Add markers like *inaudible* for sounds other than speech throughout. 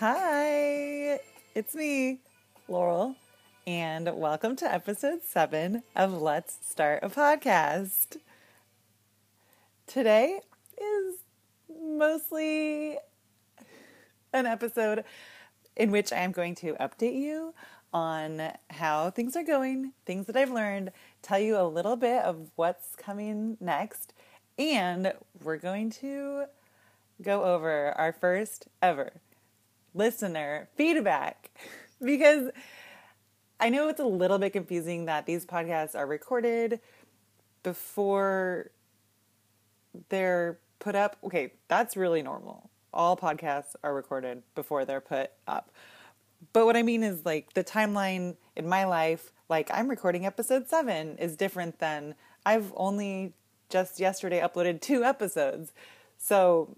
Hi, it's me, Laurel, and welcome to episode seven of Let's Start a Podcast. Today is mostly an episode in which I am going to update you on how things are going, things that I've learned, tell you a little bit of what's coming next, and we're going to go over our first ever listener feedback because I know it's a little bit confusing that these podcasts are recorded before they're put up. Okay, that's really normal. All podcasts are recorded before they're put up. But what I mean is like the timeline in my life, like I'm recording episode 7 is different than I've only just yesterday uploaded two episodes. So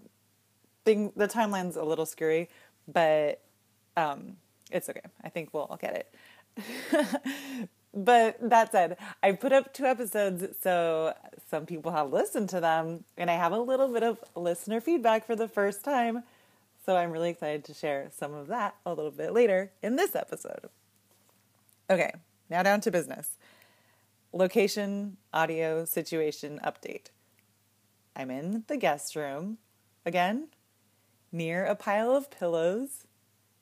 thing the timeline's a little scary, but um, it's okay. I think we'll all get it. *laughs* but that said, I put up two episodes, so some people have listened to them, and I have a little bit of listener feedback for the first time. So I'm really excited to share some of that a little bit later in this episode. Okay, now down to business. Location, audio, situation update. I'm in the guest room again near a pile of pillows.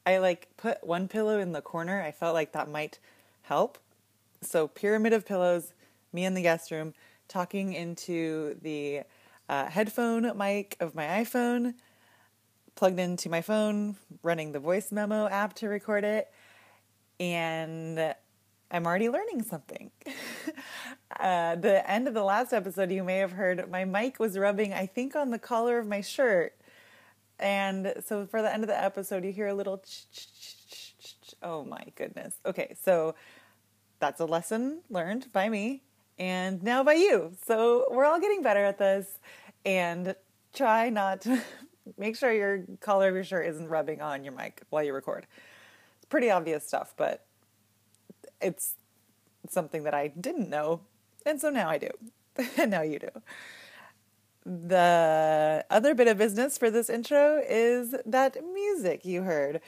I like put one pillow in the corner. I felt like that might help. So, pyramid of pillows, me in the guest room, talking into the uh, headphone mic of my iPhone, plugged into my phone, running the voice memo app to record it. And I'm already learning something. *laughs* uh, the end of the last episode, you may have heard my mic was rubbing, I think, on the collar of my shirt. And so for the end of the episode, you hear a little ch ch ch oh my goodness. Okay, so that's a lesson learned by me and now by you. So we're all getting better at this and try not to *laughs* make sure your collar of your shirt isn't rubbing on your mic while you record. It's pretty obvious stuff, but it's something that I didn't know. And so now I do. *laughs* and now you do. The other bit of business for this intro is that music you heard.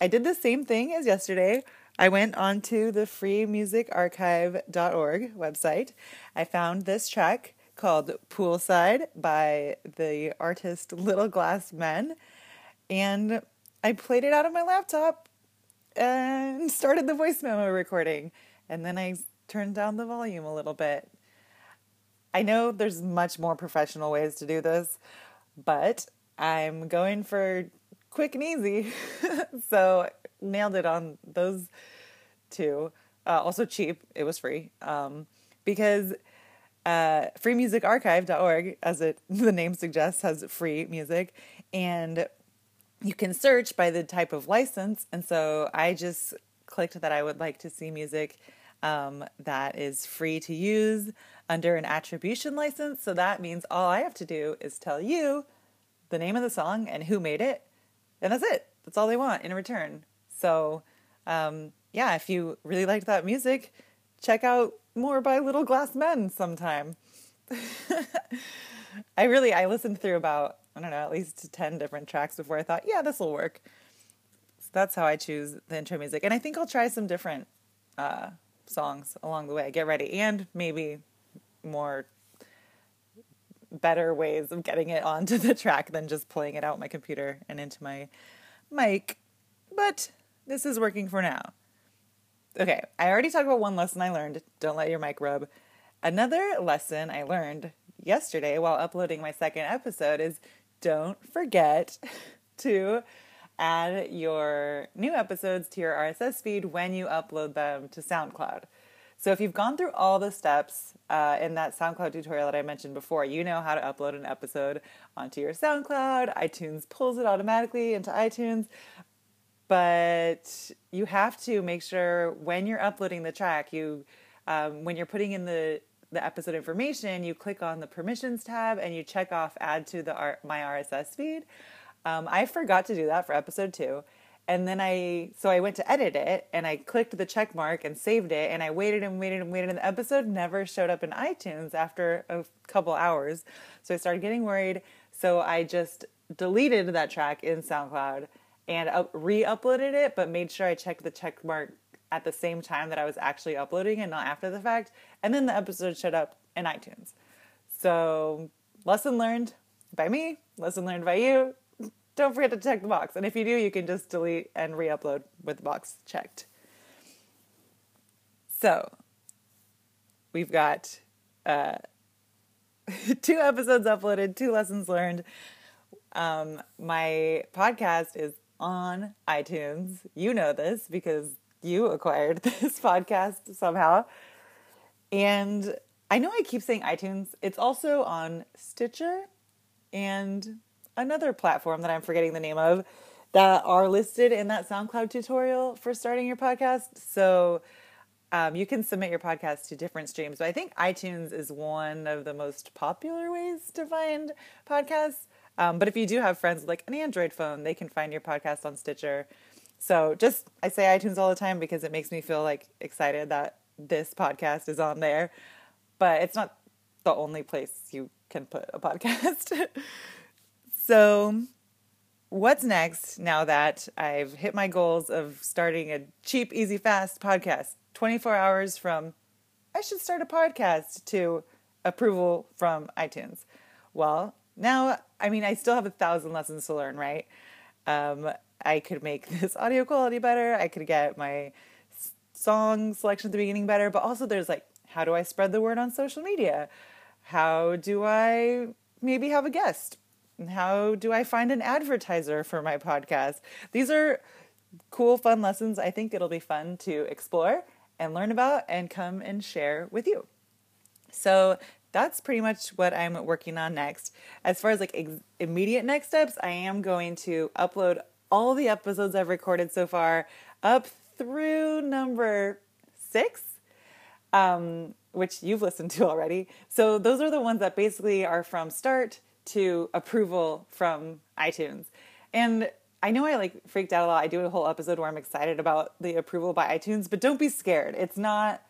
I did the same thing as yesterday. I went onto the freemusicarchive.org website. I found this track called Poolside by the artist Little Glass Men, and I played it out of my laptop and started the voice memo recording. And then I turned down the volume a little bit I know there's much more professional ways to do this, but I'm going for quick and easy. *laughs* so nailed it on those two. Uh, also cheap. It was free. Um, because uh, freemusicarchive.org, as it *laughs* the name suggests, has free music, and you can search by the type of license. And so I just clicked that I would like to see music um, that is free to use under an attribution license. So that means all I have to do is tell you the name of the song and who made it, and that's it. That's all they want in return. So, um, yeah, if you really liked that music, check out more by Little Glass Men sometime. *laughs* I really I listened through about I don't know at least ten different tracks before I thought, yeah, this will work. So that's how I choose the intro music, and I think I'll try some different uh, songs along the way. Get ready, and maybe more better ways of getting it onto the track than just playing it out my computer and into my mic. But this is working for now. Okay, I already talked about one lesson I learned don't let your mic rub. Another lesson I learned yesterday while uploading my second episode is don't forget *laughs* to add your new episodes to your RSS feed when you upload them to SoundCloud. So if you've gone through all the steps uh, in that SoundCloud tutorial that I mentioned before, you know how to upload an episode onto your SoundCloud. iTunes pulls it automatically into iTunes. But you have to make sure when you're uploading the track, you um, when you're putting in the the episode information, you click on the permissions tab and you check off add to the R- my RSS feed. Um, I forgot to do that for episode two. And then I, so I went to edit it and I clicked the check mark and saved it and I waited and waited and waited and the episode never showed up in iTunes after a couple hours. So I started getting worried. So I just deleted that track in SoundCloud and up, re-uploaded it, but made sure I checked the check mark at the same time that I was actually uploading and not after the fact. And then the episode showed up in iTunes. So, lesson learned by me, lesson learned by you. Don't forget to check the box. And if you do, you can just delete and re upload with the box checked. So, we've got uh, *laughs* two episodes uploaded, two lessons learned. Um, my podcast is on iTunes. You know this because you acquired *laughs* this podcast somehow. And I know I keep saying iTunes, it's also on Stitcher and another platform that I'm forgetting the name of that are listed in that SoundCloud tutorial for starting your podcast. So um, you can submit your podcast to different streams, but I think iTunes is one of the most popular ways to find podcasts. Um, but if you do have friends with like an Android phone, they can find your podcast on Stitcher. So just I say iTunes all the time because it makes me feel like excited that this podcast is on there. But it's not the only place you can put a *laughs* podcast. So what's next now that I've hit my goals of starting a cheap, easy, fast podcast? 24 hours from I should start a podcast to approval from iTunes. Well, now, I mean, I still have a thousand lessons to learn, right? Um, I could make *laughs* this audio quality better. I could get my song selection at the beginning better. But also, there's like, how do I spread the word on social media? How do I maybe have a guest? How do I find an advertiser for my podcast? These are cool, fun lessons. I think it'll be fun to explore and learn about and come and share with you. So that's pretty much what I'm working on next. As far as like ex- immediate next steps, I am going to upload all the episodes I've recorded so far up through number six, um, which you've listened to already. So those are the ones that basically are from start to approval from iTunes. And I know I like freaked out a lot. I do a whole episode where I'm excited about the approval by iTunes, but don't be scared. It's not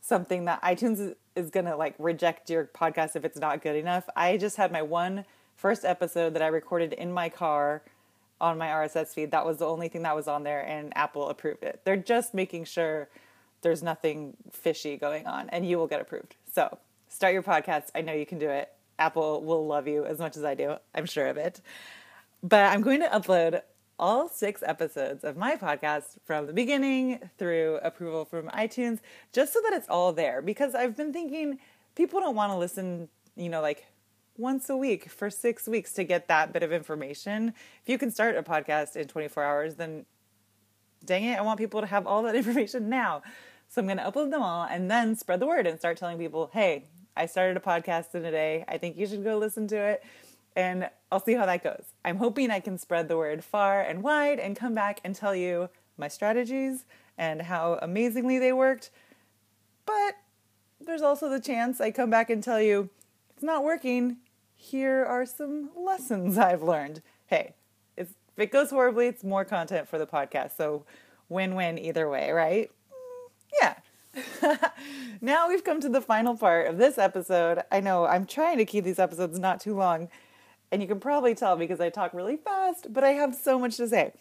something that iTunes is going to like reject your podcast if it's not good enough. I just had my one first episode that I recorded in my car on my RSS feed. That was the only thing that was on there, and Apple approved it. They're just making sure there's nothing fishy going on, and you will get approved. So start your podcast. I know you can do it. Apple will love you as much as I do. I'm sure of it. But I'm going to upload all six episodes of my podcast from the beginning through approval from iTunes, just so that it's all there. Because I've been thinking people don't want to listen, you know, like once a week for six weeks to get that bit of information. If you can start a podcast in 24 hours, then dang it, I want people to have all that *laughs* information now. So I'm going to upload them all and then spread the word and start telling people, hey, I started a podcast in a day. I think you should go listen to it. And I'll see how that goes. I'm hoping I can spread the word far and wide and come back and tell you my strategies and how amazingly they worked. But there's also the chance I come back and tell you it's not working here are some lessons *laughs* I've learned. Hey, if it goes horribly, it's more content for the podcast. So win win either way, right? Mm, yeah. *laughs* now we've come to the final part of this episode. I know I'm trying to keep these episodes not too long, and you can probably tell because I talk really fast, but I have so much to say.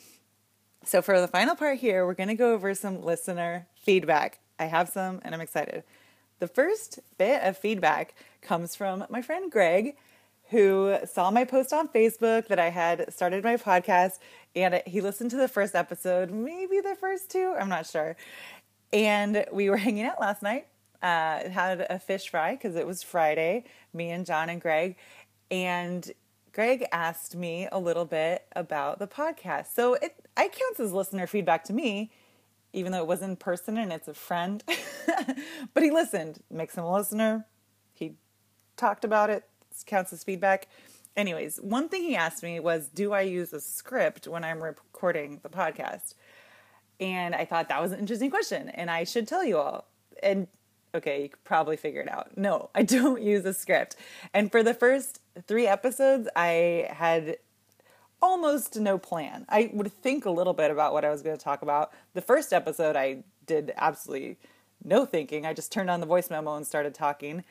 So, for the final part here, we're going to go over some listener feedback. I have some, and I'm excited. The first bit of feedback comes from my friend Greg, who saw my post on Facebook that I had started my podcast and he listened to the first episode, maybe the first two, I'm not sure. And we were *laughs* hanging out last night. Uh, had a fish fry because it was Friday, me and John and Greg. And Greg asked me a little bit about the podcast. So it I counts as listener feedback to me, even though it was in person and it's a friend. *laughs* but he listened, makes him a listener. He talked about it, counts as feedback. Anyways, one thing he asked me was, Do I use a script when I'm recording the podcast? And I thought that was an interesting question, and I should tell you all. And okay, you could probably figure it out. No, *laughs* I don't use a script. And for the first three episodes, I had almost no plan. I would think a little bit about what I was going to talk about. The first episode, I did absolutely no thinking. I just turned on the voice memo and started talking.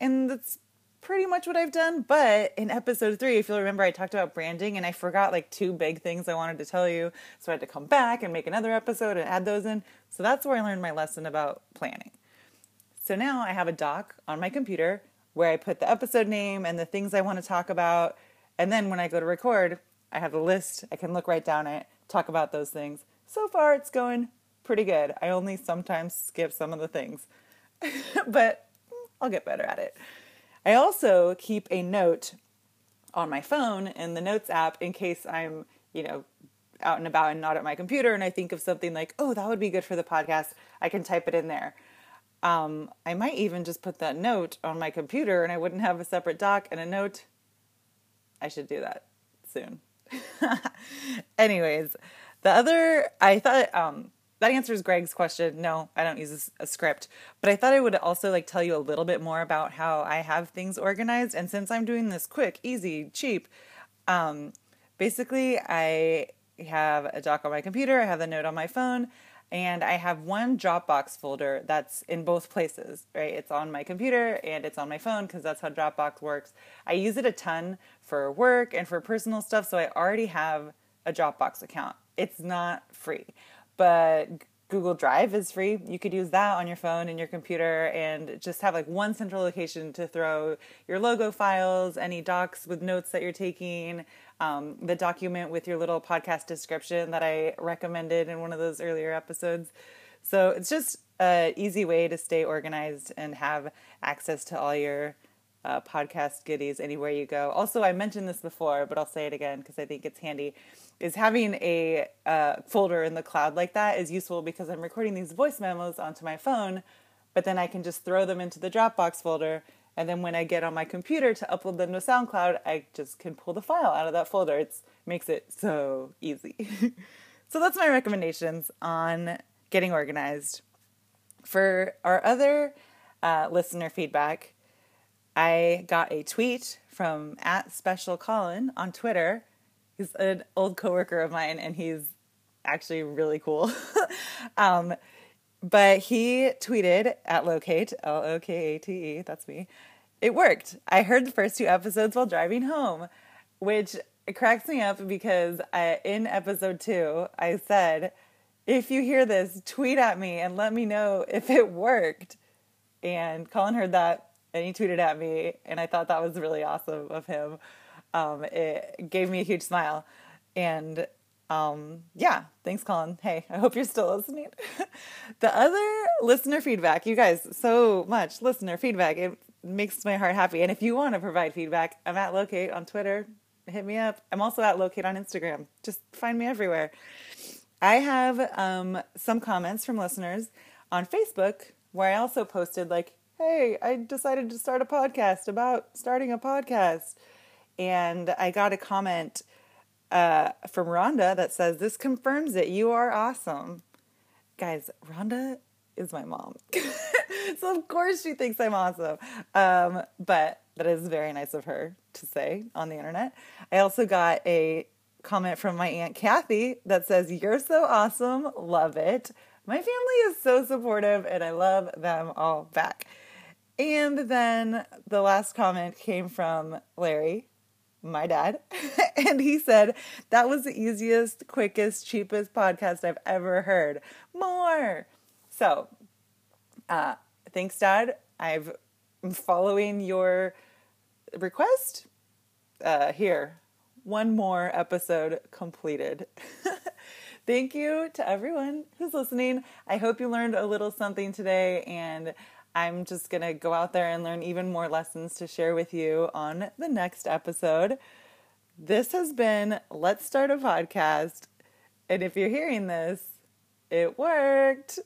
And that's pretty much what I've done. But in episode three, if you'll remember, I talked about branding and I forgot like two big things I wanted to tell you. So I had to come back and make another episode and add those in. So that's where I learned my lesson about planning. So now I have a doc on my computer where I put the episode name and the things I want to talk about. And then when I go to record, I have a list. I can look right down it, talk about those things. So far, it's going pretty good. I only sometimes skip some of the things, *laughs* but I'll get better at it. I also keep a note on my phone in the notes app in case I'm, you know, out and about and not at my computer and I think of something like, oh, that would be good for the podcast. I can type it in there. Um, I might even just put that note on my computer and I wouldn't have a separate doc and a note. I should do that soon. *laughs* Anyways, the other, I thought, um, that answers Greg's question. No, I don't use a, a, script, but I thought I would also like tell you a little bit more about how I have things organized. And since I'm doing this quick, easy, cheap, um, basically I have a doc on my computer, I have the note on my phone, and I have one Dropbox folder that's in both places, right? It's on my computer and it's on my phone because that's how Dropbox works. I use it a ton for work and for personal stuff, so I already have a Dropbox account. It's not free but Google Drive is free. You could use that on your phone and your computer and just have like one central location to throw your logo files, any docs with notes that you're taking, um, the document with your little podcast description that I recommended in one of those earlier episodes. So it's just an easy way to stay organized and have access to all your uh, podcast goodies anywhere you go. Also, I mentioned this before, but I'll say it again because I think it's handy is having a uh, folder in the cloud like that is useful because I'm recording these voice memos onto my phone, but then I can just throw them into the Dropbox folder. And then when I get on my computer to upload them to SoundCloud, I just can pull the file out of that folder. It makes it so easy. *laughs* so that's my recommendations on getting organized. For our other uh, listener feedback, I got a tweet from at Special Colin on Twitter he's an old coworker of mine, and he's actually really cool. *laughs* um, but he tweeted at Lokate L O K A T E. That's me. It worked. I heard the first two episodes while driving home, which cracks me up because I, in episode two I said, "If you hear this, tweet at me and let me know if it worked." And Colin heard that and he tweeted at me, and I thought that was really awesome of him um, it gave me a huge smile. And um, yeah, thanks, Colin. Hey, I hope you're still listening. *laughs* the other listener feedback, you guys, so much listener feedback. It makes my heart happy. And if you want to provide feedback, I'm at Lokate on Twitter. Hit me up. I'm also at Lokate on Instagram. Just find me everywhere. I have um, some comments from listeners on Facebook where I also posted, like, hey, I decided to start a podcast about starting a podcast and I got a comment uh, from Rhonda that says, This confirms it. You are awesome. Guys, Rhonda is my mom. *laughs* so, of course, she thinks I'm awesome. Um, but that is very nice of her to say on the internet. I also got a comment from my Aunt Kathy that says, You're so awesome. Love it. My family is so supportive and I love them all back. And then the last comment came from Larry, my dad, *laughs* and he said that was the easiest, quickest, cheapest podcast I've ever heard. More. So, uh, thanks, Dad. I've I'm following your request. Uh, here, one more episode completed. *laughs* Thank you to everyone who's listening. I hope you learned a little something today and I'm just going to go out there and learn even more lessons to share with you on the next episode. This has been Let's Start a Podcast. And if you're hearing this, it worked.